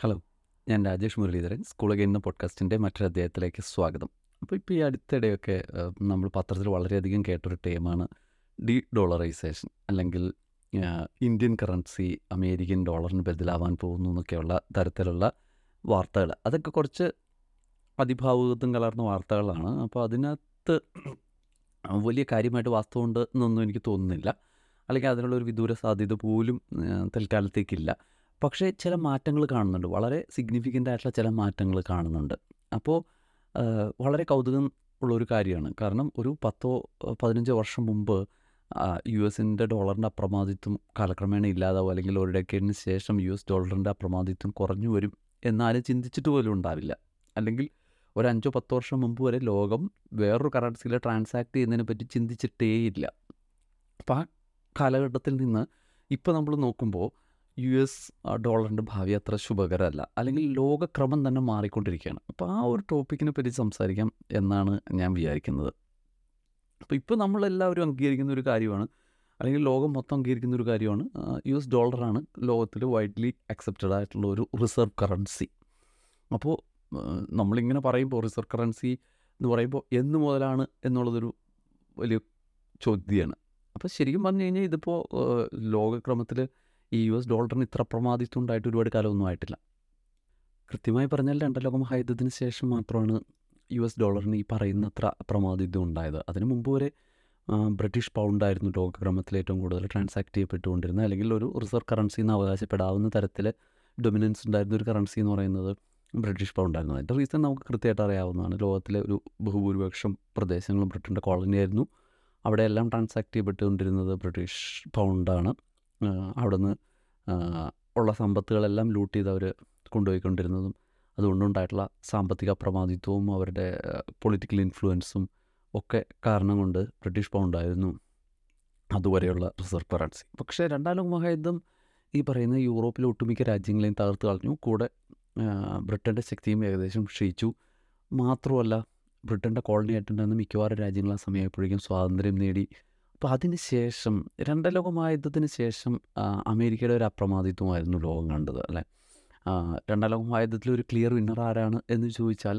Hello ഞാൻ Rajesh Muraleedharan. School എന്ന പോഡ്കാസ്റ്റിന്റെ മറ്റൊരു അധ്യായത്തിലേക്ക് സ്വാഗതം. അപ്പോൾ ഇപ്പോൾ ഈ അടുത്തിടെയൊക്കെ നമ്മൾ പത്രത്തിൽ വളരെയധികം കേട്ടൊരു ടേമാണ് ഡി ഡോളറൈസേഷൻ അല്ലെങ്കിൽ ഇന്ത്യൻ കറൻസി അമേരിക്കൻ ഡോളറിന് ബദലാവാൻ പോകുന്നു എന്നൊക്കെയുള്ള തരത്തിലുള്ള വാർത്തകൾ അതൊക്കെ കുറച്ച് അതിഭാവുകത്വം കലർന്ന വാർത്തകളാണ്. അപ്പോൾ അതിനകത്ത് വലിയ കാര്യമായിട്ട് വാസ്തവമുണ്ട് എന്നൊന്നും എനിക്ക് തോന്നുന്നില്ല. അല്ലെങ്കിൽ അതിനുള്ളൊരു വിദൂര സാധ്യത പോലും തൽക്കാലത്തേക്കില്ല. പക്ഷേ ചില മാറ്റങ്ങൾ കാണുന്നുണ്ട്. വളരെ സിഗ്നിഫിക്കന്റ് ആയിട്ടുള്ള ചില മാറ്റങ്ങൾ കാണുന്നുണ്ട്. അപ്പോൾ വളരെ കൗതുകം ഉള്ളൊരു കാര്യമാണ്. കാരണം ഒരു പത്തോ പതിനഞ്ചോ വർഷം മുമ്പ് യു എസിന്റെ ഡോളറിന്റെ അപ്രമാദിത്വം കാലക്രമേണ ഇല്ലാതാവും. അല്ലെങ്കിൽ ഒരു ഡെക്കേഡിന് ശേഷം യു എസ് ഡോളറിന്റെ അപ്രമാദിത്വം കുറഞ്ഞു വരും എന്നാലും ചിന്തിച്ചിട്ട് പോലും ഉണ്ടാവില്ല. അല്ലെങ്കിൽ ഒരു അഞ്ചോ പത്തോ വർഷം മുമ്പ് വരെ ലോകം വേറൊരു കറൻസിയിൽ ട്രാൻസാക്ട് ചെയ്യുന്നതിനെ പറ്റി ചിന്തിച്ചിട്ടേയില്ല. അപ്പോൾ ആ കാലഘട്ടത്തിൽ നിന്ന് ഇപ്പോൾ നമ്മൾ നോക്കുമ്പോൾ യു എസ് ഡോളറിന്റെ ഭാവി അത്ര ശുഭകരമല്ല. അല്ലെങ്കിൽ ലോകക്രമം തന്നെ മാറിക്കൊണ്ടിരിക്കുകയാണ്. അപ്പോൾ ആ ഒരു ടോപ്പിക്കിനെ പറ്റി സംസാരിക്കാം എന്നാണ് ഞാൻ വിചാരിക്കുന്നത്. അപ്പോൾ ഇപ്പോൾ നമ്മളെല്ലാവരും അംഗീകരിക്കുന്ന ഒരു കാര്യമാണ് അല്ലെങ്കിൽ ലോകം മൊത്തം അംഗീകരിക്കുന്ന ഒരു കാര്യമാണ് യു എസ് ഡോളറാണ് ലോകത്തിൽ വൈഡ്ലി അക്സെപ്റ്റഡ് ആയിട്ടുള്ള ഒരു റിസർവ് കറൻസി. അപ്പോൾ നമ്മളിങ്ങനെ പറയുമ്പോൾ റിസർവ് കറൻസി എന്ന് പറയുമ്പോൾ എന്ന് മുതലാണ് എന്നുള്ളതൊരു വലിയ ചോദ്യമാണ്. അപ്പോൾ ശരിക്കും പറഞ്ഞു കഴിഞ്ഞാൽ ഇതിപ്പോൾ ലോകക്രമത്തിൽ ഈ യു എസ് ഡോളറിന് ഇത്ര പ്രമാദിത്വം ഉണ്ടായിട്ട് ഒരുപാട് കാലമൊന്നും ആയിട്ടില്ല. കൃത്യമായി പറഞ്ഞാൽ രണ്ടാം ലോകം ഹൈദത്തിന് ശേഷം മാത്രമാണ് യു എസ് ഡോളറിന് ഈ പറയുന്നത്ര പ്രമാദിത്വം ഉണ്ടായത്. അതിനു മുമ്പ് വരെ ബ്രിട്ടീഷ് പൗണ്ടായിരുന്നു ലോകക്രമത്തിൽ ഏറ്റവും കൂടുതൽ ട്രാൻസാക്ട് ചെയ്യപ്പെട്ടുകൊണ്ടിരുന്നത്. അല്ലെങ്കിൽ ഒരു റിസർവ് കറൻസി എന്ന് അവകാശപ്പെടാവുന്ന തരത്തിൽ ഡൊമിനൻസ് ഉണ്ടായിരുന്ന ഒരു കറൻസി എന്ന് പറയുന്നത് ബ്രിട്ടീഷ് പൗണ്ടായിരുന്നു. അതിന്റെ റീസൺ നമുക്ക് കൃത്യമായിട്ട് അറിയാവുന്നതാണ്. ലോകത്തിലെ ഒരു ബഹുഭൂരിപക്ഷം പ്രദേശങ്ങളും ബ്രിട്ടന്റെ കോളനിയായിരുന്നു. അവിടെ എല്ലാം ട്രാൻസാക്ട് ചെയ്യപ്പെട്ടുകൊണ്ടിരുന്നത് ബ്രിട്ടീഷ് പൗണ്ടാണ്. അവിടുന്ന് ഉള്ള സമ്പത്തുകളെല്ലാം ലൂട്ട് ചെയ്ത് അവർ കൊണ്ടുപോയിക്കൊണ്ടിരുന്നതും അതുകൊണ്ടുണ്ടായിട്ടുള്ള സാമ്പത്തിക അപ്രമാദിത്വവും അവരുടെ പൊളിറ്റിക്കൽ ഇൻഫ്ലുവൻസും ഒക്കെ കാരണം കൊണ്ട് ബ്രിട്ടീഷ് പൗണ്ടായിരുന്നു അതുവരെയുള്ള റിസർവ് കറൻസി പക്ഷേ രണ്ടാം ലോക മഹായുദ്ധം ഈ പറയുന്ന യൂറോപ്പിലെ ഒട്ടുമിക്ക രാജ്യങ്ങളെയും തകർത്ത് കളഞ്ഞു. കൂടെ ബ്രിട്ടന്റെ ശക്തിയും ഏകദേശം ക്ഷയിച്ചു. മാത്രമല്ല ബ്രിട്ടന്റെ കോളനി ആയിട്ടുണ്ടായിരുന്ന മിക്കവാറും രാജ്യങ്ങൾ ആ സമയമായപ്പോഴേക്കും സ്വാതന്ത്ര്യം നേടി. അപ്പോൾ അതിന് ശേഷം രണ്ടാം ലോക മഹായുദ്ധത്തിന് ശേഷം അമേരിക്കയുടെ ഒരു അപ്രമാദിത്വമായിരുന്നു ലോകം കണ്ടത് അല്ലേ? രണ്ടാം ലോക മഹായുദ്ധത്തിൽ ഒരു ക്ലിയർ വിന്നർ ആരാണ് എന്ന് ചോദിച്ചാൽ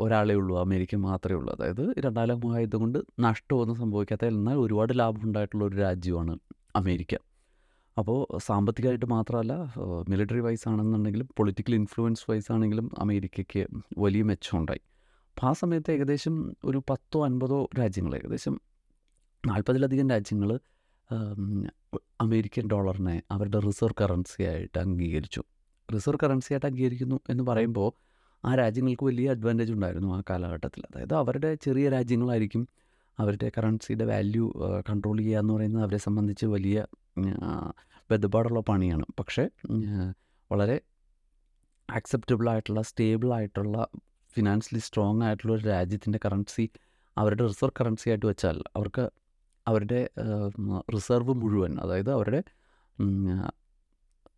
ഒരാളേ ഉള്ളൂ അമേരിക്ക മാത്രമേ ഉള്ളൂ. അതായത് രണ്ടാം ലോക മഹായുദ്ധം കൊണ്ട് നഷ്ടമൊന്നും സംഭവിക്കാത്ത എന്നാൽ ഒരുപാട് ലാഭം ഉണ്ടായിട്ടുള്ള ഒരു രാജ്യമാണ് അമേരിക്ക. അപ്പോൾ സാമ്പത്തികമായിട്ട് മാത്രമല്ല മിലിറ്ററി വൈസ് ആണെന്നുണ്ടെങ്കിലും പൊളിറ്റിക്കൽ ഇൻഫ്ലുവൻസ് വൈസ് ആണെങ്കിലും അമേരിക്കയ്ക്ക് വലിയ മെച്ചമുണ്ടായി അപ്പോൾ ആ സമയത്ത് ഏകദേശം ഒരു പത്തോ അൻപതോ രാജ്യങ്ങൾ ഏകദേശം നാൽപ്പതിലധികം രാജ്യങ്ങൾ അമേരിക്കൻ ഡോളറിനെ അവരുടെ റിസർവ് കറൻസി ആയിട്ട് അംഗീകരിച്ചു. റിസർവ് കറൻസി ആയിട്ട് അംഗീകരിക്കുന്നു എന്ന് പറയുമ്പോൾ ആ രാജ്യങ്ങൾക്ക് വലിയ അഡ്വാന്റേജ് ഉണ്ടായിരുന്നു ആ കാലഘട്ടത്തിൽ. അതായത് അവരുടെ ചെറിയ രാജ്യങ്ങളായിരിക്കും അവരുടെ കറൻസിയുടെ വാല്യൂ കൺട്രോൾ ചെയ്യുക എന്ന് പറയുന്നത് അവരെ സംബന്ധിച്ച് വലിയ ബന്ധപ്പാടുള്ള പണിയാണ്. പക്ഷേ വളരെ ആക്സെപ്റ്റബിൾ ആയിട്ടുള്ള സ്റ്റേബിൾ ആയിട്ടുള്ള ഫിനാൻഷ്യലി സ്ട്രോങ് ആയിട്ടുള്ള ഒരു രാജ്യത്തിന്റെ കറൻസി അവരുടെ റിസർവ് കറൻസി ആയിട്ട് വെച്ചാൽ അവർക്ക് അവരുടെ റിസർവ് മുഴുവൻ അതായത് അവരുടെ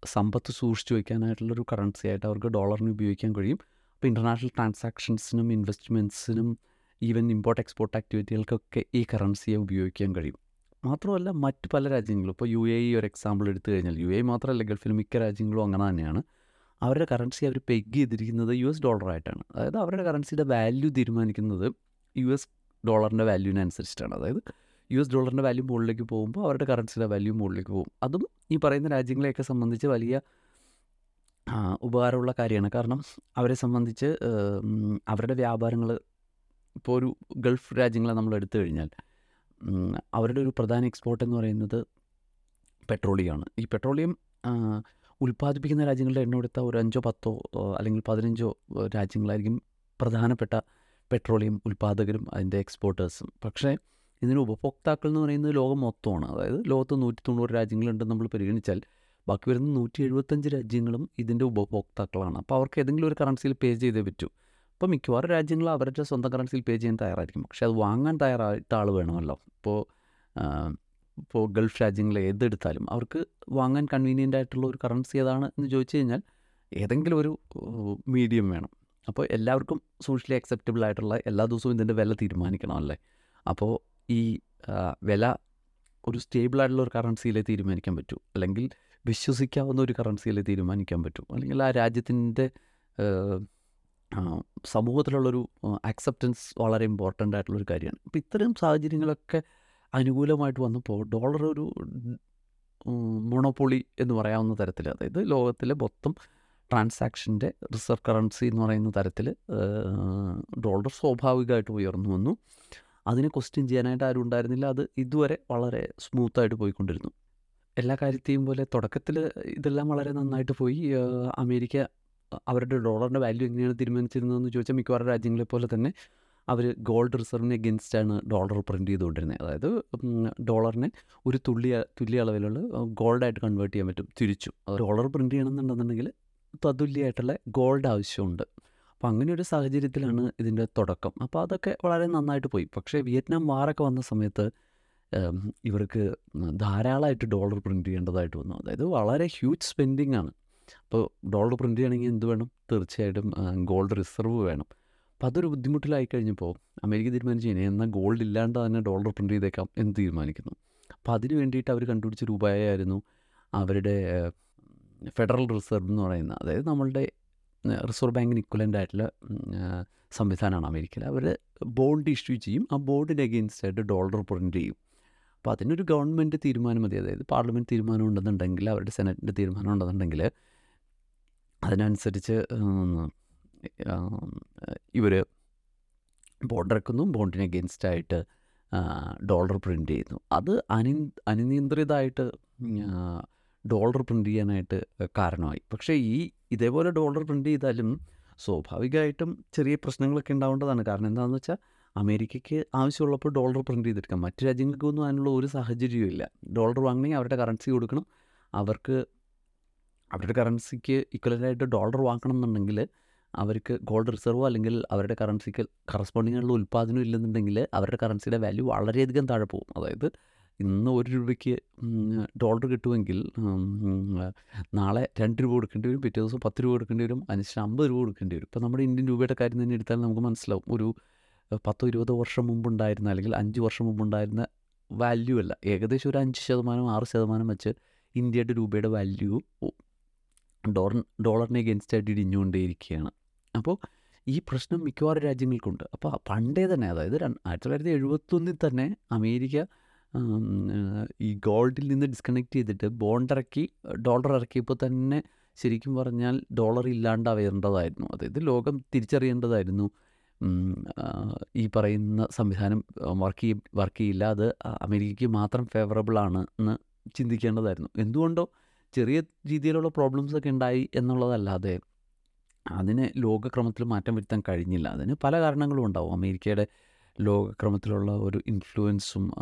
സമ്പത്ത് സൂക്ഷിച്ചു വയ്ക്കാനായിട്ടുള്ളൊരു കറൻസി ആയിട്ട് അവർക്ക് ഡോളറിന് ഉപയോഗിക്കാൻ കഴിയും. അപ്പോൾ ഇന്റർനാഷണൽ ട്രാൻസാക്ഷൻസിനും ഇൻവെസ്റ്റ്മെന്റ്സിനും ഈവൻ ഇമ്പോർട്ട് എക്സ്പോർട്ട് ആക്ടിവിറ്റികൾക്കൊക്കെ ഈ കറൻസിയെ ഉപയോഗിക്കാൻ കഴിയും. മാത്രമല്ല മറ്റ് പല രാജ്യങ്ങളും ഇപ്പോൾ യു എ ഒരു എക്സാമ്പിൾ എടുത്തു കഴിഞ്ഞാൽ യു എ മാത്രമല്ല ഗൾഫിൽ മിക്ക രാജ്യങ്ങളും അങ്ങനെ തന്നെയാണ്. അവരുടെ കറൻസി അവർ പെഗ് ചെയ്തിരിക്കുന്നത് യു എസ് ഡോളറായിട്ടാണ്. അതായത് അവരുടെ കറൻസിയുടെ വാല്യൂ തീരുമാനിക്കുന്നത് യു എസ് ഡോളറിന്റെ വാല്യൂവിനനുസരിച്ചിട്ടാണ്. അതായത് യു എസ് ഡോളറിന്റെ വാല്യൂ മുകളിലേക്ക് പോകുമ്പോൾ അവരുടെ കറൻസിയുടെ വാല്യൂ മുകളിലേക്ക് പോകും. അതും ഈ പറയുന്ന രാജ്യങ്ങളെയൊക്കെ സംബന്ധിച്ച് വലിയ ഉപകാരമുള്ള കാര്യമാണ്. കാരണം അവരെ സംബന്ധിച്ച് അവരുടെ വ്യാപാരങ്ങൾ ഇപ്പോൾ ഒരു ഗൾഫ് രാജ്യങ്ങളെ നമ്മൾ എടുത്തു കഴിഞ്ഞാൽ അവരുടെ ഒരു പ്രധാന എക്സ്പോർട്ട് എന്ന് പറയുന്നത് പെട്രോളിയമാണ് ഈ പെട്രോളിയം ഉൽപ്പാദിപ്പിക്കുന്ന രാജ്യങ്ങളുടെ എണ്ണം എടുത്താൽ ഒരു അഞ്ചോ പത്തോ അല്ലെങ്കിൽ പതിനഞ്ചോ രാജ്യങ്ങളായിരിക്കും പ്രധാനപ്പെട്ട പെട്രോളിയം ഉൽപ്പാദകരും അതിന്റെ എക്സ്പോർട്ടേഴ്സും പക്ഷേ ഇതിന് ഉപഭോക്താക്കൾ എന്ന് പറയുന്നത് ലോകം മൊത്തമാണ്. അതായത് ലോകത്ത് നൂറ്റി തൊണ്ണൂറ് രാജ്യങ്ങളുണ്ടെന്ന് നമ്മൾ പരിഗണിച്ചാൽ ബാക്കി വരുന്ന നൂറ്റി എഴുപത്തഞ്ച് രാജ്യങ്ങളും ഇതിന്റെ ഉപഭോക്താക്കളാണ്. അപ്പോൾ അവർക്ക് ഏതെങ്കിലും ഒരു കറൻസിയിൽ പേ ചെയ്തേ പറ്റൂ. അപ്പോൾ മിക്കവാറും രാജ്യങ്ങൾ അവരുടെ സ്വന്തം കറൻസിയിൽ പേ ചെയ്യാൻ തയ്യാറായിരിക്കും. പക്ഷേ അത് വാങ്ങാൻ തയ്യാറായിട്ട് ആൾ വേണമല്ലോ. ഇപ്പോൾ ഇപ്പോൾ ഗൾഫ് രാജ്യങ്ങൾ ഏതെടുത്താലും അവർക്ക് വാങ്ങാൻ കൺവീനിയന്റ് ആയിട്ടുള്ള ഒരു കറൻസി ഏതാണ് എന്ന് ചോദിച്ചു കഴിഞ്ഞാൽ ഏതെങ്കിലും ഒരു മീഡിയം വേണം. അപ്പോൾ എല്ലാവർക്കും സോഷ്യലി അക്സെപ്റ്റബിൾ ആയിട്ടുള്ള എല്ലാ ദിവസവും ഇതിന്റെ വില തീരുമാനിക്കണമല്ലേ അപ്പോൾ ഈ വില ഒരു സ്റ്റേബിൾ ആയിട്ടുള്ള ഒരു കറൻസിയിലേ തീരുമാനിക്കാൻ പറ്റൂ. അല്ലെങ്കിൽ വിശ്വസിക്കാവുന്ന ഒരു കറൻസിയിലെ തീരുമാനിക്കാൻ പറ്റൂ. അല്ലെങ്കിൽ ആ രാജ്യത്തിന്റെ സമൂഹത്തിലുള്ളൊരു അക്സെപ്റ്റൻസ് വളരെ ഇമ്പോർട്ടന്റ് ആയിട്ടുള്ളൊരു കാര്യമാണ്. അപ്പോൾ ഇത്തരം സാഹചര്യങ്ങളൊക്കെ അനുകൂലമായിട്ട് വന്നപ്പോൾ ഡോളർ ഒരു മൊണോപ്പൊളി എന്ന് പറയാവുന്ന തരത്തിൽ അതായത് ലോകത്തിലെ മൊത്തം ട്രാൻസാക്ഷന്റെ റിസർവ് കറൻസി എന്ന് പറയുന്ന തരത്തിൽ ഡോളർ സ്വാഭാവികമായിട്ട് ഉയർന്നു വന്നു. അതിനെ ക്വസ്റ്റ്യൻ ചെയ്യാനായിട്ട് ആരും ഉണ്ടായിരുന്നില്ല. അത് ഇതുവരെ വളരെ സ്മൂത്തായിട്ട് പോയിക്കൊണ്ടിരുന്നു. എല്ലാ കാര്യത്തെയും പോലെ തുടക്കത്തിൽ ഇതെല്ലാം വളരെ നന്നായിട്ട് പോയി. അമേരിക്ക അവരുടെ ഡോളറിന്റെ വാല്യൂ എങ്ങനെയാണ് തീരുമാനിച്ചിരുന്നതെന്ന് ചോദിച്ചാൽ മിക്കവാറും രാജ്യങ്ങളെ പോലെ തന്നെ അവർ ഗോൾഡ് റിസർവിന് എഗൻസ്റ്റാണ് ഡോളർ പ്രിന്റ് ചെയ്തുകൊണ്ടിരുന്നത്. അതായത് ഡോളറിനെ ഒരു തുല്യ തുല്യ അളവിലുള്ള ഗോൾഡായിട്ട് കൺവേർട്ട് ചെയ്യാൻ പറ്റും. തിരിച്ചു. ഡോളർ പ്രിന്റ് ചെയ്യണമെന്നുണ്ടെന്നുണ്ടെങ്കിൽ തതുല്യമായിട്ടുള്ള ഗോൾഡ് ആവശ്യമുണ്ട്. അപ്പോൾ അങ്ങനെ ഒരു സാഹചര്യത്തിലാണ് ഇതിന്റെ തുടക്കം. അപ്പോൾ അതൊക്കെ വളരെ നന്നായിട്ട് പോയി. പക്ഷേ വിയറ്റ്നാം വാറൊക്കെ വന്ന സമയത്ത് ഇവർക്ക് ധാരാളമായിട്ട് ഡോളർ പ്രിന്റ് ചെയ്യേണ്ടതായിട്ട് വന്നു. അതായത് വളരെ ഹ്യൂജ് സ്പെൻഡിങ് ആണ് അപ്പോൾ ഡോളർ പ്രിന്റ് ചെയ്യണമെങ്കിൽ എന്ത് വേണം? തീർച്ചയായിട്ടും ഗോൾഡ് റിസർവ് വേണം. അപ്പോൾ അതൊരു ബുദ്ധിമുട്ടിലായി കഴിഞ്ഞപ്പോൾ അമേരിക്ക തീരുമാനിച്ചു കഴിഞ്ഞാൽ എന്നാൽ ഗോൾഡ് ഇല്ലാണ്ട് തന്നെ ഡോളർ പ്രിന്റ് ചെയ്തേക്കാം എന്ന് തീരുമാനിക്കുന്നു. അപ്പോൾ അതിന് വേണ്ടിയിട്ട് അവർ കണ്ടുപിടിച്ച ഉപായമായിരുന്നു അവരുടെ ഫെഡറൽ റിസർവ് എന്ന് പറയുന്ന അതായത് നമ്മളുടെ റിസർവ് ബാങ്കിന് ഇക്വലന്റ് ആയിട്ടുള്ള സംവിധാനമാണ് അമേരിക്കയിൽ. അവർ ബോണ്ട് ഇഷ്യൂ ചെയ്യും. ആ ബോണ്ടിന് അഗെയിൻസ്റ്റ് ആയിട്ട് ഡോളർ പ്രിന്റ് ചെയ്യും. അപ്പോൾ അതിനൊരു ഗവൺമെന്റ് തീരുമാനം മതി. അതായത് പാർലമെന്റ് തീരുമാനം ഉണ്ടെന്നുണ്ടെങ്കിൽ അവരുടെ സെനറ്റിന്റെ തീരുമാനം ഉണ്ടെന്നുണ്ടെങ്കിൽ അതിനനുസരിച്ച് ഇവർ ബോണ്ട് ഇറക്കുന്നു. ബോണ്ടിന് അഗെയിൻസ്റ്റ് ആയിട്ട് ഡോളർ പ്രിന്റ് ചെയ്യുന്നു. അത് അനി അനിയന്ത്രിതമായിട്ട് ഡോളർ പ്രിന്റ് ചെയ്യാനായിട്ട് കാരണമായി. പക്ഷേ ഈ ഇതേപോലെ ഡോളർ പ്രിന്റ് ചെയ്താലും സ്വാഭാവികമായിട്ടും ചെറിയ പ്രശ്നങ്ങളൊക്കെ ഉണ്ടാവേണ്ടതാണ്. കാരണം എന്താണെന്ന് വെച്ചാൽ അമേരിക്കയ്ക്ക് ആവശ്യമുള്ളപ്പോൾ ഡോളർ പ്രിന്റ് ചെയ്തെടുക്കാം. മറ്റ് രാജ്യങ്ങൾക്കൊന്നും അതിനുള്ള ഒരു സാഹചര്യവും ഇല്ല. ഡോളർ വാങ്ങണമെങ്കിൽ അവരുടെ കറൻസി കൊടുക്കണം. അവർക്ക് അവരുടെ കറൻസിക്ക് ഇക്വലന്റായിട്ട് ഡോളർ വാങ്ങണം എന്നുണ്ടെങ്കിൽ അവർക്ക് ഗോൾഡ് റിസർവോ അല്ലെങ്കിൽ അവരുടെ കറൻസിക്ക് കറസ്പോണ്ടിങ് ആയിട്ടുള്ള ഉൽപ്പാദനം ഇല്ലെന്നുണ്ടെങ്കിൽ അവരുടെ കറൻസിയുടെ വാല്യൂ വളരെയധികം താഴെ പോകും. അതായത് ഇന്ന് ഒരു രൂപയ്ക്ക് ഡോളർ കിട്ടുമെങ്കിൽ നാളെ രണ്ട് രൂപ കൊടുക്കേണ്ടി വരും പിറ്റേ ദിവസം പത്ത് രൂപ കൊടുക്കേണ്ടി വരും അതിനുശേഷം അമ്പത് രൂപ കൊടുക്കേണ്ടി വരും. ഇപ്പോൾ നമ്മുടെ ഇന്ത്യൻ രൂപയുടെ കാര്യം തന്നെ എടുത്താൽ നമുക്ക് മനസ്സിലാവും. ഒരു പത്തോ ഇരുപതോ വർഷം മുമ്പുണ്ടായിരുന്ന അല്ലെങ്കിൽ അഞ്ച് വർഷം മുമ്പുണ്ടായിരുന്ന വാല്യൂ അല്ല. ഏകദേശം ഒരു അഞ്ച് ശതമാനം ആറ് ശതമാനം വെച്ച് ഇന്ത്യയുടെ രൂപയുടെ വാല്യൂ ഡോളർ ഡോളറിനെ അഗേൻസ്റ്റ് ആയിട്ട് ഇടിഞ്ഞുകൊണ്ടേയിരിക്കുകയാണ്. അപ്പോൾ ഈ പ്രശ്നം മിക്കവാറും രാജ്യങ്ങൾക്കുണ്ട്. അപ്പോൾ പണ്ടേ തന്നെ അതായത് ആയിരത്തി തൊള്ളായിരത്തി എഴുപത്തൊന്നിൽ തന്നെ അമേരിക്ക ഈ ഗോൾഡിൽ നിന്ന് ഡിസ്കണക്ട് ചെയ്തിട്ട് ബോണ്ട് ഇറക്കി ഡോളർ ഇറക്കിയപ്പോൾ തന്നെ ശരിക്കും പറഞ്ഞാൽ ഡോളർ ഇല്ലാണ്ടാവേണ്ടതായിരുന്നു. അതായത് ലോകം തിരിച്ചറിയേണ്ടതായിരുന്നു. ഈ പറയുന്ന സംവിധാനം വർക്ക് ചെയ്യും വർക്ക് ചെയ്യില്ല. അത് അമേരിക്കയ്ക്ക് മാത്രം ഫേവറബിൾ ആണ് എന്ന് ചിന്തിക്കേണ്ടതായിരുന്നു. എന്തുകൊണ്ടോ ചെറിയ രീതിയിലുള്ള പ്രോബ്ലംസ് ഒക്കെ ഉണ്ടായി എന്നുള്ളതല്ലാതെ അതിന് ലോകക്രമത്തിൽ മാറ്റം വരുത്താൻ കഴിഞ്ഞില്ല. അതിന് പല കാരണങ്ങളും ഉണ്ടാവും. അമേരിക്കയുടെ ലോകക്രമത്തിലുള്ള ഒരു ഇൻഫ്ലുവൻസും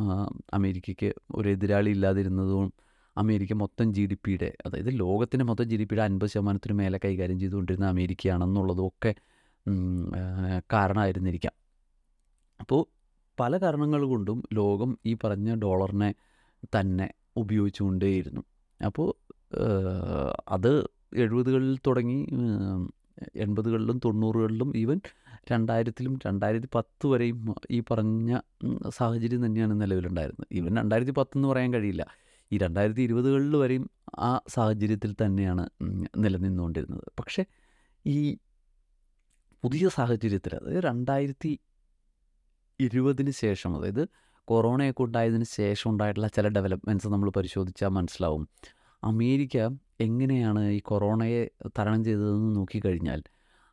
അമേരിക്കയ്ക്ക് ഒരു എതിരാളി ഇല്ലാതിരുന്നതും അമേരിക്ക മൊത്തം ജി ഡി പിയുടെ അതായത് ലോകത്തിന്റെ മൊത്തം ജി ഡി പിയുടെ അൻപത് ശതമാനത്തിന് മേലെ കൈകാര്യം ചെയ്തുകൊണ്ടിരുന്ന അമേരിക്കയാണെന്നുള്ളതും ഒക്കെ കാരണമായിരുന്നിരിക്കാം അപ്പോൾ പല കാരണങ്ങൾ കൊണ്ടും ലോകം ഈ പറഞ്ഞ ഡോളറിനെ തന്നെ ഉപയോഗിച്ചുകൊണ്ടേയിരുന്നു. അപ്പോൾ അത് എഴുപതുകളിൽ തുടങ്ങി എൺപതുകളിലും തൊണ്ണൂറുകളിലും ഈവൻ രണ്ടായിരത്തിലും രണ്ടായിരത്തി പത്ത് വരെയും ഈ പറഞ്ഞ സാഹചര്യം തന്നെയാണ് നിലവിലുണ്ടായിരുന്നത്. ഈവൻ രണ്ടായിരത്തി പത്തെന്ന് പറയാൻ കഴിയില്ല. ഈ രണ്ടായിരത്തി ഇരുപതുകളിൽ വരെയും ആ സാഹചര്യത്തിൽ തന്നെയാണ് നിലനിന്നുകൊണ്ടിരുന്നത്. പക്ഷേ ഈ പുതിയ സാഹചര്യത്തിൽ അതായത് രണ്ടായിരത്തി ഇരുപതിന് ശേഷം അതായത് കൊറോണയൊക്കെ ഉണ്ടായതിന് ശേഷം ഉണ്ടായിട്ടുള്ള ചില ഡെവലപ്മെന്റ്സ് നമ്മൾ പരിശോധിച്ചാൽ മനസ്സിലാവും. അമേരിക്ക എങ്ങനെയാണ് ഈ കൊറോണയെ തരണം ചെയ്തതെന്ന് നോക്കിക്കഴിഞ്ഞാൽ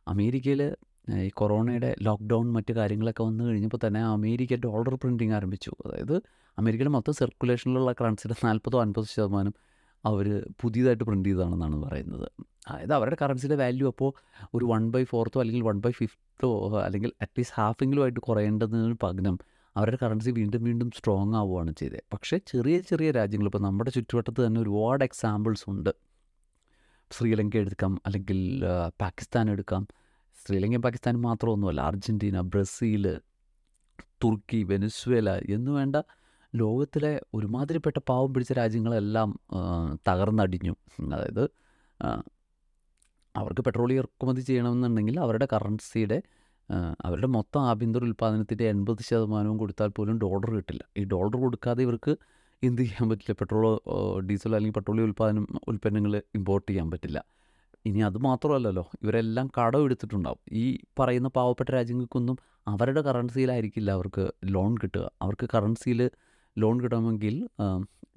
അമേരിക്കയിൽ ഈ കൊറോണയുടെ ലോക്ക്ഡൗൺ മറ്റു കാര്യങ്ങളൊക്കെ വന്നു കഴിഞ്ഞപ്പോൾ തന്നെ അമേരിക്ക ഡോളർ പ്രിന്റിങ് ആരംഭിച്ചു. അതായത് അമേരിക്കയുടെ മൊത്തം സർക്കുലേഷനിലുള്ള കറൻസിയുടെ നാൽപ്പതോ അൻപത് ശതമാനം അവർ പുതിയതായിട്ട് പ്രിന്റ് ചെയ്തതാണെന്നാണ് പറയുന്നത്. അതായത് അവരുടെ കറൻസിയുടെ വാല്യൂ അപ്പോൾ ഒരു വൺ ബൈ ഫോർത്തോ അല്ലെങ്കിൽ വൺ ബൈ ഫിഫ്ത്തോ അല്ലെങ്കിൽ അറ്റ്ലീസ്റ്റ് ഹാഫെങ്കിലും ആയിട്ട് കുറയേണ്ടതിന് പകരം അവരുടെ കറൻസി വീണ്ടും വീണ്ടും സ്ട്രോങ് ആവുകയാണ് ചെയ്തത്. പക്ഷേ ചെറിയ ചെറിയ രാജ്യങ്ങൾ ഇപ്പോൾ നമ്മുടെ ചുറ്റുവട്ടത്ത് തന്നെ ഒരുപാട് എക്സാമ്പിൾസ് ഉണ്ട്. ശ്രീലങ്ക എടുക്കാം അല്ലെങ്കിൽ പാകിസ്ഥാൻ എടുക്കാം. ശ്രീലങ്കയും പാകിസ്ഥാനും മാത്രമൊന്നുമല്ല. അർജന്റീന ബ്രസീൽ തുർക്കി വെനസ്വേല എന്നു വേണ്ട ലോകത്തിലെ ഒരുമാതിരിപ്പെട്ട പാവം പിടിച്ച രാജ്യങ്ങളെല്ലാം തകർന്നടിഞ്ഞു. അതായത് അവർക്ക് പെട്രോൾ ഇറക്കുമതി ചെയ്യണമെന്നുണ്ടെങ്കിൽ അവരുടെ കറൻസിയുടെ അവരുടെ മൊത്തം ആഭ്യന്തര ഉൽപ്പാദനത്തിന്റെ എൺപത് ശതമാനവും കൊടുത്താൽ പോലും ഡോളർ കിട്ടില്ല. ഈ ഡോളർ കൊടുക്കാതെ ഇവർക്ക് എന്ത് ചെയ്യാൻ പറ്റില്ല? പെട്രോൾ ഡീസൽ അല്ലെങ്കിൽ പെട്രോളിയം ഉൽപ്പാദനം ഉൽപ്പന്നങ്ങൾ ഇമ്പോർട്ട് ചെയ്യാൻ പറ്റില്ല. ഇനി അത് മാത്രമല്ലല്ലോ ഇവരെല്ലാം കടം എടുത്തിട്ടുണ്ടാവും. ഈ പറയുന്ന പാവപ്പെട്ട രാജ്യങ്ങൾക്കൊന്നും അവരുടെ കറൻസിയിലായിരിക്കില്ല അവർക്ക് ലോൺ കിട്ടുക. അവർക്ക് കറൻസിയിൽ ലോൺ കിട്ടണമെങ്കിൽ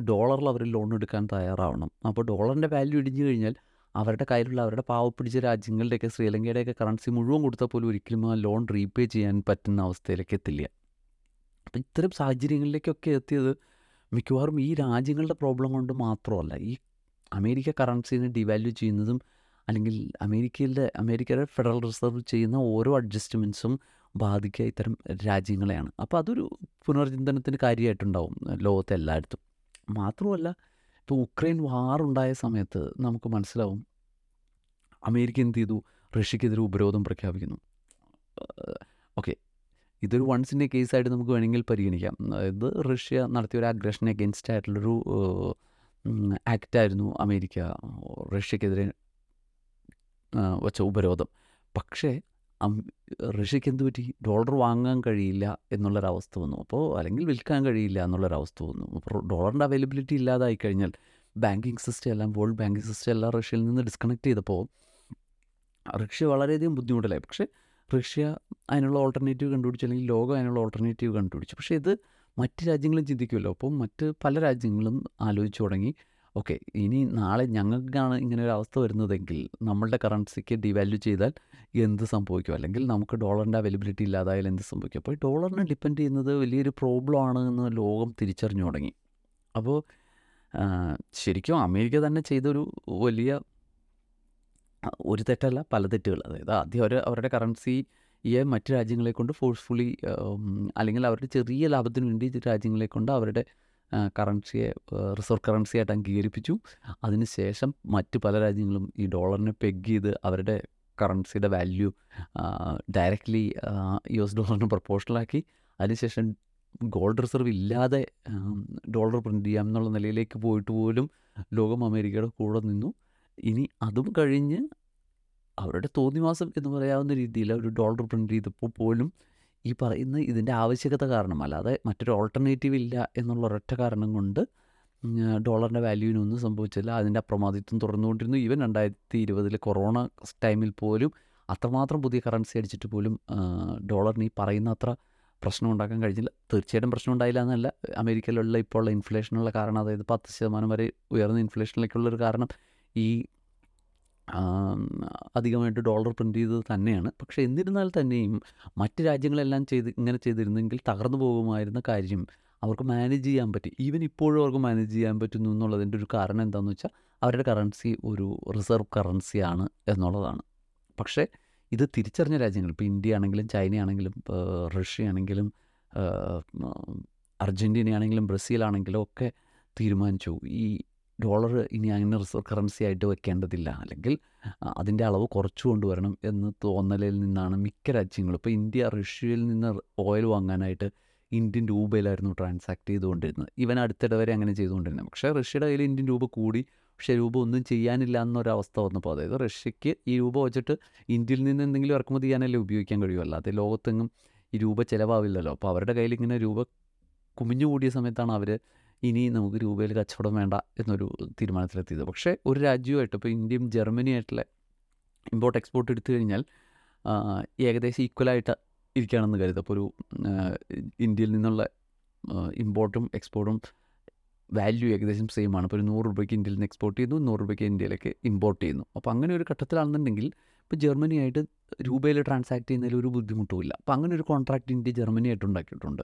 ഡോളറിൽ അവർ ലോൺ എടുക്കാൻ തയ്യാറാവണം. അപ്പോൾ ഡോളറിന്റെ വാല്യൂ ഇടിഞ്ഞു കഴിഞ്ഞാൽ അവരുടെ കയ്യിലുള്ള അവരുടെ പാവപ്പിടിച്ച രാജ്യങ്ങളുടെയൊക്കെ ശ്രീലങ്കയുടെയൊക്കെ കറൻസി മുഴുവൻ കൊടുത്താൽ പോലും ഒരിക്കലും ആ ലോൺ റീപേ ചെയ്യാൻ പറ്റുന്ന അവസ്ഥയിലേക്ക് എത്തില്ല. അപ്പം ഇത്തരം സാഹചര്യങ്ങളിലേക്കൊക്കെ എത്തിയത് മിക്കവാറും ഈ രാജ്യങ്ങളുടെ പ്രോബ്ലം കൊണ്ട് മാത്രമല്ല. ഈ അമേരിക്ക കറൻസിനെ ഡിവാല്യൂ ചെയ്യുന്നതും അല്ലെങ്കിൽ അമേരിക്കയിലെ അമേരിക്കയുടെ ഫെഡറൽ റിസർവ് ചെയ്യുന്ന ഓരോ അഡ്ജസ്റ്റ്മെന്റ്സും ബാധിക്കുക ഇത്തരം രാജ്യങ്ങളെയാണ്. അപ്പോൾ അതൊരു പുനർചിന്തനത്തിന് കാര്യമായിട്ടുണ്ടാവും ലോകത്തെ എല്ലായിടത്തും. മാത്രമല്ല ഇപ്പോൾ ഉക്രൈൻ വാറുണ്ടായ സമയത്ത് നമുക്ക് മനസ്സിലാവും അമേരിക്ക എന്ത് ചെയ്തു? റഷ്യക്കെതിരെ ഉപരോധം പ്രഖ്യാപിക്കുന്നു. ഓക്കെ. ഇതൊരു വൺസിന്റെ കേസായിട്ട് നമുക്ക് വേണമെങ്കിൽ പരിഗണിക്കാം. ഇത് റഷ്യ നടത്തിയ ഒരു അഗ്രഷൻ അഗെൻസ്റ്റ് ആയിട്ടുള്ളൊരു ആക്റ്റായിരുന്നു അമേരിക്ക. റഷ്യക്കെതിരെ വച്ച ഉപരോധം. പക്ഷേ ഋഷിക്ക് എന്ത് പറ്റി? ഡോളർ വാങ്ങാൻ കഴിയില്ല എന്നുള്ളൊരവസ്ഥ വന്നു. അപ്പോൾ അല്ലെങ്കിൽ വിൽക്കാൻ കഴിയില്ല എന്നുള്ളൊരവസ്ഥ വന്നു. അപ്പോൾ ഡോളറിന്റെ അവൈലബിലിറ്റി ഇല്ലാതായി കഴിഞ്ഞാൽ ബാങ്കിങ് സിസ്റ്റം എല്ലാം വേൾഡ് ബാങ്കിങ് സിസ്റ്റം എല്ലാം റഷ്യയിൽ നിന്ന് ഡിസ്കണക്ട് ചെയ്തപ്പോൾ റഷ്യ വളരെയധികം ബുദ്ധിമുട്ടിലായി. പക്ഷേ റഷ്യ അതിനുള്ള ഓൾട്ടർനേറ്റീവ് കണ്ടുപിടിച്ചു അല്ലെങ്കിൽ ലോകം അതിനുള്ള ഓൾട്ടർനേറ്റീവ് കണ്ടുപിടിച്ചു. പക്ഷേ ഇത് മറ്റ് രാജ്യങ്ങളും ചിന്തിക്കുമല്ലോ. അപ്പോൾ മറ്റ് പല രാജ്യങ്ങളും ആലോചിച്ച് തുടങ്ങി. ഓക്കെ ഇനി നാളെ ഞങ്ങൾക്കാണ് ഇങ്ങനെ ഒരു അവസ്ഥ വരുന്നതെങ്കിൽ നമ്മളുടെ കറൻസിക്ക് ഡിവാല്യൂ ചെയ്താൽ എന്ത് സംഭവിക്കും? അല്ലെങ്കിൽ നമുക്ക് ഡോളറിന്റെ അവൈലബിലിറ്റി ഇല്ലാതായാലും എന്ത് സംഭവിക്കും? അപ്പോൾ ഡോളറിനെ ഡിപ്പെൻഡ് ചെയ്യുന്നത് വലിയൊരു പ്രോബ്ലം ആണ് എന്ന് ലോകം തിരിച്ചറിഞ്ഞു തുടങ്ങി. അപ്പോൾ ശരിക്കും അമേരിക്ക തന്നെ ചെയ്തൊരു വലിയ ഒരു തെറ്റല്ല പല തെറ്റുകൾ. അതായത് ആദ്യം അവർ അവരുടെ കറൻസിയെ മറ്റ് രാജ്യങ്ങളെ കൊണ്ട് ഫോഴ്സ്ഫുള്ളി അല്ലെങ്കിൽ അവരുടെ ചെറിയ ലാഭത്തിന് വേണ്ടി രാജ്യങ്ങളെ കൊണ്ട് അവരുടെ കറൻസിയെ റിസർവ് കറൻസി ആയിട്ട് അംഗീകരിപ്പിച്ചു അതിനുശേഷം മറ്റ് പല രാജ്യങ്ങളും ഈ ഡോളറിനെ പെഗ് ചെയ്ത് അവരുടെ കറൻസിയുടെ വാല്യൂ ഡയറക്റ്റ്ലി യു എസ് ഡോളറിന് പ്രപ്പോർഷണലാക്കി അതിനുശേഷം ഗോൾഡ് റിസർവ് ഇല്ലാതെ ഡോളർ പ്രിന്റ് ചെയ്യാം എന്നുള്ള നിലയിലേക്ക് പോയിട്ട് പോലും ലോകം അമേരിക്കയുടെ കൂടെ നിന്നു. ഇനി അതും കഴിഞ്ഞ് അവരുടെ തോന്നിവാസം എന്ന് പറയാവുന്ന രീതിയിൽ അവർ ഡോളർ പ്രിന്റ് ചെയ്തപ്പോൾ പോലും ഈ പറയുന്ന ഇതിന്റെ ആവശ്യകത കാരണം അല്ലാതെ മറ്റൊരു ഓൾട്ടർനേറ്റീവ് ഇല്ല എന്നുള്ള ഒരൊറ്റ കാരണം കൊണ്ട് ഡോളറിന്റെ വാല്യൂവിനൊന്നും സംഭവിച്ചില്ല. അതിന്റെ അപ്രമാദിത്വം തുടർന്നുകൊണ്ടിരുന്നു. ഈവൻ രണ്ടായിരത്തി ഇരുപതിൽ കൊറോണ ടൈമിൽ പോലും അത്രമാത്രം പുതിയ കറൻസി അടിച്ചിട്ട് പോലും ഡോളറിന് ഈ പറയുന്ന അത്ര പ്രശ്നം ഉണ്ടാക്കാൻ കഴിഞ്ഞില്ല. തീർച്ചയായിട്ടും പ്രശ്നം ഉണ്ടായില്ല എന്നല്ല. അമേരിക്കയിലുള്ള ഇപ്പോൾ ഉള്ള ഇൻഫ്ലേഷനുള്ള കാരണം അതായത് പത്ത് ശതമാനം വരെ ഉയർന്ന ഇൻഫ്ലേഷനിലേക്കുള്ളൊരു കാരണം ഈ അധികമായിട്ട് ഡോളർ പ്രിന്റ് ചെയ്തത് തന്നെയാണ്. പക്ഷേ എന്നിരുന്നാൽ തന്നെയും മറ്റ് രാജ്യങ്ങളെല്ലാം ചെയ്ത് ഇങ്ങനെ ചെയ്തിരുന്നെങ്കിൽ തകർന്നു പോകുമായിരുന്ന കാര്യം അവർക്ക് മാനേജ് ചെയ്യാൻ പറ്റി. ഈവൻ ഇപ്പോഴും അവർക്ക് മാനേജ് ചെയ്യാൻ പറ്റുന്നു എന്നുള്ളതിന്റെ ഒരു കാരണം എന്താണെന്ന് വെച്ചാൽ അവരുടെ കറൻസി ഒരു റിസർവ് കറൻസിയാണ് എന്നുള്ളതാണ്. പക്ഷേ ഇത് തിരിച്ചറിഞ്ഞ രാജ്യങ്ങൾ ഇപ്പോൾ ഇന്ത്യ ആണെങ്കിലും ചൈന ആണെങ്കിലും റഷ്യ ആണെങ്കിലും അർജന്റീന ആണെങ്കിലും ബ്രസീൽ ആണെങ്കിലും ഒക്കെ തീരുമാനിച്ചു. ഈ ഡോളർ ഇനി അങ്ങനെ റിസർവ് കറൻസി ആയിട്ട് വെക്കേണ്ടതില്ല. അല്ലെങ്കിൽ അതിന്റെ അളവ് കുറച്ചു കൊണ്ടുവരണം എന്ന് തോന്നലിൽ നിന്നാണ് മിക്ക രാജ്യങ്ങളും. ഇപ്പോൾ ഇന്ത്യ റഷ്യയിൽ നിന്ന് ഓയിൽ വാങ്ങാനായിട്ട് ഇന്ത്യൻ രൂപയിലായിരുന്നു ട്രാൻസാക്ട് ചെയ്തുകൊണ്ടിരുന്നത്. ഇവൻ അടുത്തിടെ വരെ അങ്ങനെ ചെയ്തുകൊണ്ടിരുന്നത്. പക്ഷേ റഷ്യയുടെ കയ്യിൽ ഇന്ത്യൻ രൂപ കൂടി. പക്ഷേ രൂപ ഒന്നും ചെയ്യാനില്ല എന്നൊരവസ്ഥ വന്നപ്പോൾ അതായത് റഷ്യയ്ക്ക് ഈ രൂപ വെച്ചിട്ട് ഇന്ത്യയിൽ നിന്ന് എന്തെങ്കിലും ഇറക്കുമതി ചെയ്യാനല്ലേ ഉപയോഗിക്കാൻ കഴിയുമല്ല അതേ ലോകത്തെങ്ങും ഈ രൂപ ചിലവാവില്ലല്ലോ. അപ്പോൾ അവരുടെ കയ്യിൽ ഇങ്ങനെ രൂപ കുമിഞ്ഞു കൂടിയ സമയത്താണ് അവർ ഇനി നമുക്ക് രൂപയിൽ കച്ചവടം വേണ്ട എന്നൊരു തീരുമാനത്തിലെത്തിയത്. പക്ഷേ ഒരു രാജ്യമായിട്ട് ഇപ്പോൾ ഇന്ത്യയും ജർമ്മനിയായിട്ടുള്ള ഇമ്പോർട്ട് എക്സ്പോർട്ട് എടുത്തു കഴിഞ്ഞാൽ ഏകദേശം ഈക്വലായിട്ട് ഇരിക്കുകയാണെന്ന് കരുതുക അപ്പോൾ ഒരു ഇന്ത്യയിൽ നിന്നുള്ള ഇമ്പോർട്ടും എക്സ്പോർട്ടും വാല്യൂ ഏകദേശം സെയിം ആണ്. ഒരു നൂറ് രൂപയ്ക്ക് ഇന്ത്യയിൽ നിന്ന് എക്സ്പോർട്ട് ചെയ്യുന്നു നൂറ് രൂപയ്ക്ക് ഇന്ത്യയിലേക്ക് ഇമ്പോർട്ട് ചെയ്യുന്നു. അപ്പോൾ അങ്ങനെ ഒരു ഘട്ടത്തിലാണെന്നുണ്ടെങ്കിൽ ഇപ്പോൾ ജർമ്മനിയായിട്ട് രൂപയിൽ ട്രാൻസാക്ട് ചെയ്യുന്നതിൽ ഒരു ബുദ്ധിമുട്ടുമില്ല. അപ്പോൾ അങ്ങനെ ഒരു കോൺട്രാക്റ്റ് ഇന്ത്യ ജർമ്മനിയായിട്ട് ഉണ്ടാക്കിയിട്ടുണ്ട്.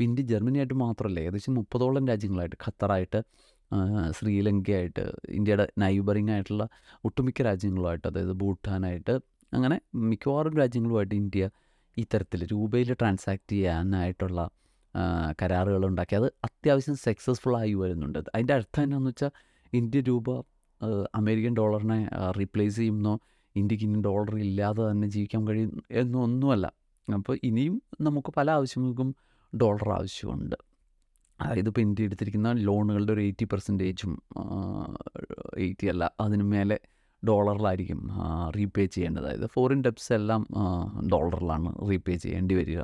അപ്പോൾ ഇന്ത്യ ജർമ്മനിയായിട്ട് മാത്രമല്ല ഏകദേശം മുപ്പതോളം രാജ്യങ്ങളായിട്ട് ഖത്തറായിട്ട് ശ്രീലങ്കയായിട്ട് ഇന്ത്യയുടെ നൈബറിംഗ് ആയിട്ടുള്ള ഒട്ടുമിക്ക രാജ്യങ്ങളുമായിട്ട് അതായത് ഭൂട്ടാനായിട്ട് അങ്ങനെ മിക്കവാറും രാജ്യങ്ങളുമായിട്ട് ഇന്ത്യ ഇത്തരത്തിൽ രൂപയിൽ ട്രാൻസാക്ട് ചെയ്യാനായിട്ടുള്ള കരാറുകൾ ഉണ്ടാക്കി. അത് അത്യാവശ്യം സക്സസ്ഫുൾ ആയി വരുന്നുണ്ട്. അതിന്റെ അർത്ഥം എന്താണെന്ന് വെച്ചാൽ ഇന്ത്യ രൂപ അമേരിക്കൻ ഡോളറിനെ റീപ്ലേസ് ചെയ്യുന്നോ ഇന്ത്യയ്ക്ക് ഇനി ഡോളർ ഇല്ലാതെ തന്നെ ജീവിക്കാൻ കഴിയും എന്നൊന്നുമല്ല. അപ്പോൾ ഇനിയും നമുക്ക് പല ആവശ്യങ്ങൾക്കും ഡോളർ ആവശ്യമുണ്ട് അതായത് ഇപ്പോൾ ഇന്ത്യ എടുത്തിരിക്കുന്ന ലോണുകളുടെ ഒരു എയ്റ്റി പെർസെന്റേജും എയ്റ്റി അല്ല അതിന് മേലെ ഡോളറിലായിരിക്കും റീപേ ചെയ്യേണ്ടത്. അതായത് ഫോറിൻ ഡെപ്സ് എല്ലാം ഡോളറിലാണ് റീപേ ചെയ്യേണ്ടി വരിക.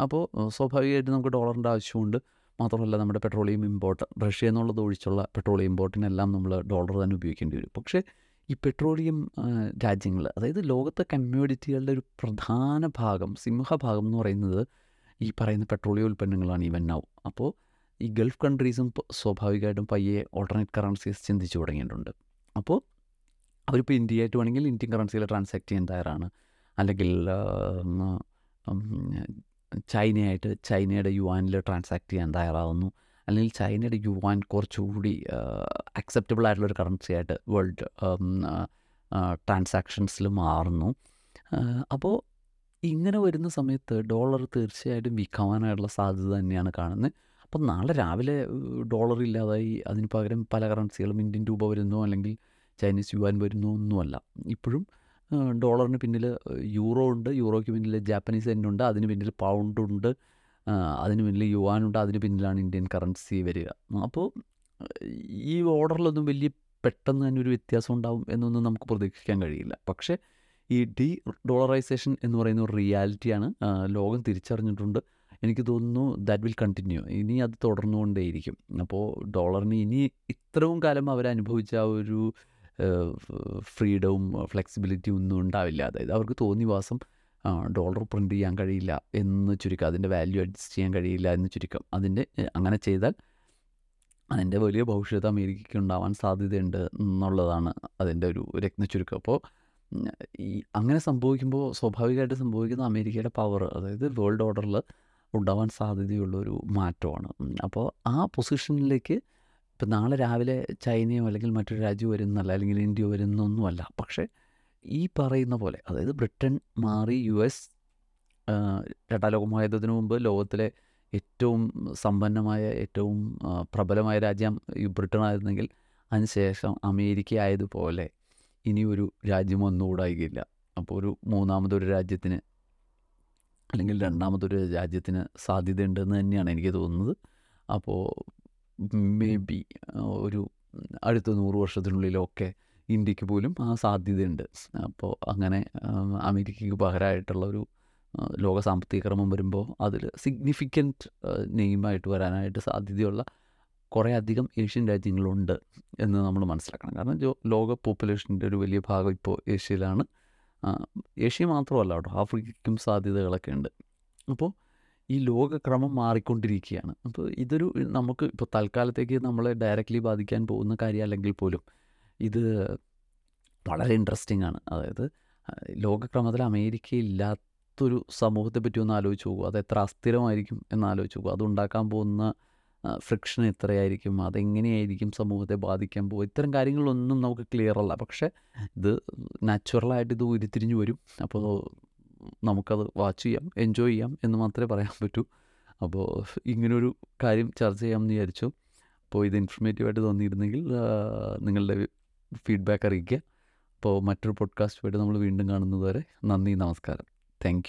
അപ്പോൾ സ്വാഭാവികമായിട്ട് നമുക്ക് ഡോളറിന്റെ ആവശ്യമുണ്ട്. മാത്രമല്ല നമ്മുടെ പെട്രോളിയം ഇമ്പോർട്ട് റഷ്യ എന്നുള്ളത് ഒഴിച്ചുള്ള പെട്രോളിയം ഇമ്പോർട്ടിനെല്ലാം നമ്മൾ ഡോളർ തന്നെ ഉപയോഗിക്കേണ്ടി വരും. പക്ഷേ ഈ പെട്രോളിയം രാജ്യങ്ങൾ അതായത് ലോകത്തെ കമ്മ്യൂണിറ്റികളുടെ ഒരു പ്രധാന ഭാഗം സിംഹഭാഗം എന്ന് പറയുന്നത് ഈ പറയുന്ന പെട്രോളിയം ഉൽപ്പന്നങ്ങളാണ് ഈവൻ നൗ അപ്പോൾ ഈ ഗൾഫ് കൺട്രീസും സ്വാഭാവികമായിട്ടും പയ്യെ ഓൾട്ടർനേറ്റ് കറൻസീസ് ചിന്തിച്ചു തുടങ്ങിയിട്ടുണ്ട്. അപ്പോൾ അവരിപ്പോൾ ഇന്ത്യ ആയിട്ട് വേണമെങ്കിൽ ഇന്ത്യൻ കറൻസിയിൽ ട്രാൻസാക്ട് ചെയ്യാൻ തയ്യാറാണ്. അല്ലെങ്കിൽ ചൈനയായിട്ട് ചൈനയുടെ യുവാനിൽ ട്രാൻസാക്ട് ചെയ്യാൻ തയ്യാറാവുന്നു. അല്ലെങ്കിൽ ചൈനയുടെ യുവാൻ കുറച്ചുകൂടി അക്സെപ്റ്റബിൾ ആയിട്ടുള്ളൊരു കറൻസി ആയിട്ട് വേൾഡ് ട്രാൻസാക്ഷൻസിൽ മാറുന്നു. അപ്പോൾ ഇങ്ങനെ വരുന്ന സമയത്ത് ഡോളർ തീർച്ചയായിട്ടും വിൽക്കാനായിട്ടുള്ള സാധ്യത തന്നെയാണ് കാണുന്നത്. അപ്പം നാളെ രാവിലെ ഡോളർ ഇല്ലാതായി അതിന് പകരം പല കറൻസികളും ഇന്ത്യൻ രൂപ വരുന്നു അല്ലെങ്കിൽ ചൈനീസ് യുവാൻ വരുന്നു ഒന്നുമല്ല. ഇപ്പോഴും ഡോളറിന് പിന്നിൽ യൂറോ ഉണ്ട് യൂറോയ്ക്ക് പിന്നിൽ ജാപ്പനീസ് yen ഉണ്ട് അതിന് പിന്നിൽ പൗണ്ട് ഉണ്ട് അതിന് പിന്നിൽ യുവാൻ ഉണ്ട് അതിന് പിന്നിലാണ് ഇന്ത്യൻ കറൻസി വരിക. അപ്പോൾ ഈ ഓർഡറിലൊന്നും വലിയ പെട്ടെന്ന് തന്നെ ഒരു വ്യത്യാസം ഉണ്ടാവും എന്നൊന്നും നമുക്ക് പ്രതീക്ഷിക്കാൻ കഴിയില്ല. പക്ഷേ ഈ ഡി ഡോളറൈസേഷൻ എന്ന് പറയുന്ന ഒരു റിയാലിറ്റിയാണ് ലോകം തിരിച്ചറിഞ്ഞിട്ടുണ്ട്. എനിക്ക് തോന്നുന്നു ദാറ്റ് വിൽ കണ്ടിന്യൂ ഇനി അത് തുടർന്നുകൊണ്ടേയിരിക്കും. അപ്പോൾ ഡോളറിന് ഇനി ഇത്രയും കാലം അവരനുഭവിച്ച ആ ഒരു ഫ്രീഡവും ഫ്ലെക്സിബിലിറ്റിയും ഒന്നും ഉണ്ടാവില്ല. അതായത് അവർക്ക് തോന്നിവാസം ഡോളർ പ്രിന്റ് ചെയ്യാൻ കഴിയില്ല എന്ന് ചുരുക്കം അതിന്റെ വാല്യൂ അഡ്ജസ്റ്റ് ചെയ്യാൻ കഴിയില്ല എന്ന് ചുരുക്കം. അതിന്റെ അങ്ങനെ ചെയ്താൽ അതിന്റെ വലിയ ഭവിഷ്യത്ത് അമേരിക്കയ്ക്ക് ഉണ്ടാവാൻ സാധ്യതയുണ്ട് എന്നുള്ളതാണ് അതിന്റെ ഒരു രത്ന ചുരുക്കം അപ്പോൾ ഈ അങ്ങനെ സംഭവിക്കുമ്പോൾ സ്വാഭാവികമായിട്ട് സംഭവിക്കുന്ന അമേരിക്കയുടെ പവർ അതായത് വേൾഡ് ഓർഡറിൽ ഉണ്ടാവാൻ സാധ്യതയുള്ളൊരു മാറ്റമാണ്. അപ്പോൾ ആ പൊസിഷനിലേക്ക് ഇപ്പം നാളെ രാവിലെ ചൈനയോ അല്ലെങ്കിൽ മറ്റൊരു രാജ്യം വരുന്നല്ല അല്ലെങ്കിൽ ഇന്ത്യ വരുന്നൊന്നുമല്ല. പക്ഷേ ഈ പറയുന്ന പോലെ അതായത് ബ്രിട്ടൻ മാറി യു എസ് രണ്ടാം ലോകമായതിനു മുമ്പ് ലോകത്തിലെ ഏറ്റവും സമ്പന്നമായ ഏറ്റവും പ്രബലമായ രാജ്യം ബ്രിട്ടൻ ആയിരുന്നെങ്കിൽ അതിനുശേഷം അമേരിക്ക ആയതുപോലെ ഇനി ഒരു രാജ്യം ഒന്നുകൂടായികയില്ല. അപ്പോൾ ഒരു മൂന്നാമതൊരു രാജ്യത്തിന് അല്ലെങ്കിൽ രണ്ടാമതൊരു രാജ്യത്തിന് സാധ്യതയുണ്ടെന്ന് തന്നെയാണ് എനിക്ക് തോന്നുന്നത്. അപ്പോൾ മേ ബി ഒരു അടുത്ത നൂറ് വർഷത്തിനുള്ളിലൊക്കെ ഇന്ത്യയ്ക്ക് പോലും ആ സാധ്യതയുണ്ട്. അപ്പോൾ അങ്ങനെ അമേരിക്കയ്ക്ക് പകരമായിട്ടുള്ള ഒരു ലോക സാമ്പത്തിക ക്രമം വരുമ്പോൾ അതിൽ സിഗ്നിഫിക്കന്റ് നെയിമായിട്ട് വരാനായിട്ട് സാധ്യതയുള്ള കുറേ അധികം ഏഷ്യൻ രാജ്യങ്ങളുണ്ട് എന്ന് നമ്മൾ മനസ്സിലാക്കണം. കാരണം ലോക പോപ്പുലേഷന്റെ ഒരു വലിയ ഭാഗം ഇപ്പോൾ ഏഷ്യയിലാണ്. ഏഷ്യ മാത്രമല്ല കേട്ടോ ആഫ്രിക്കയ്ക്കും സാധ്യതകളൊക്കെ ഉണ്ട് അപ്പോൾ ഈ ലോകക്രമം മാറിക്കൊണ്ടിരിക്കുകയാണ്. അപ്പോൾ ഇതൊരു നമുക്ക് ഇപ്പോൾ തൽക്കാലത്തേക്ക് നമ്മളെ ഡയറക്റ്റ്ലി ബാധിക്കാൻ പോകുന്ന കാര്യമല്ലെങ്കിൽ പോലും ഇത് വളരെ ഇൻട്രസ്റ്റിംഗ് ആണ്. അതായത് ലോകക്രമത്തിൽ അമേരിക്ക ഇല്ലാത്തൊരു സമൂഹത്തെ പറ്റി ഒന്ന് ആലോചിച്ച് പോകുക അത് എത്ര അസ്ഥിരമായിരിക്കും എന്ന് ആലോചിച്ച് നോക്കൂ. അതുണ്ടാക്കാൻ പോകുന്ന ഫ്രിക്ഷൻ എത്രയായിരിക്കും അതെങ്ങനെയായിരിക്കും സമൂഹത്തെ ബാധിക്കാൻ പോകും ഇത്തരം കാര്യങ്ങളൊന്നും നമുക്ക് ക്ലിയർ അല്ല. പക്ഷേ ഇത് നാച്ചുറലായിട്ട് ഇത് ഉരുത്തിരിഞ്ഞു വരും. അപ്പോൾ നമുക്കത് വാച്ച് ചെയ്യാം എൻജോയ് ചെയ്യാം എന്ന് മാത്രമേ പറയാൻ പറ്റൂ. അപ്പോൾ ഇങ്ങനൊരു കാര്യം ചർച്ച ചെയ്യാമെന്ന് വിചാരിച്ചു. അപ്പോൾ ഇത് ഇൻഫർമേറ്റീവായിട്ട് തോന്നിയിരുന്നെങ്കിൽ നിങ്ങളുടെ ഫീഡ്ബാക്ക് അറിയിക്കുക. അപ്പോൾ മറ്റൊരു പോഡ്കാസ്റ്റുമായിട്ട് നമ്മൾ വീണ്ടും കാണുന്നത് വരെ നന്ദി നമസ്കാരം. താങ്ക്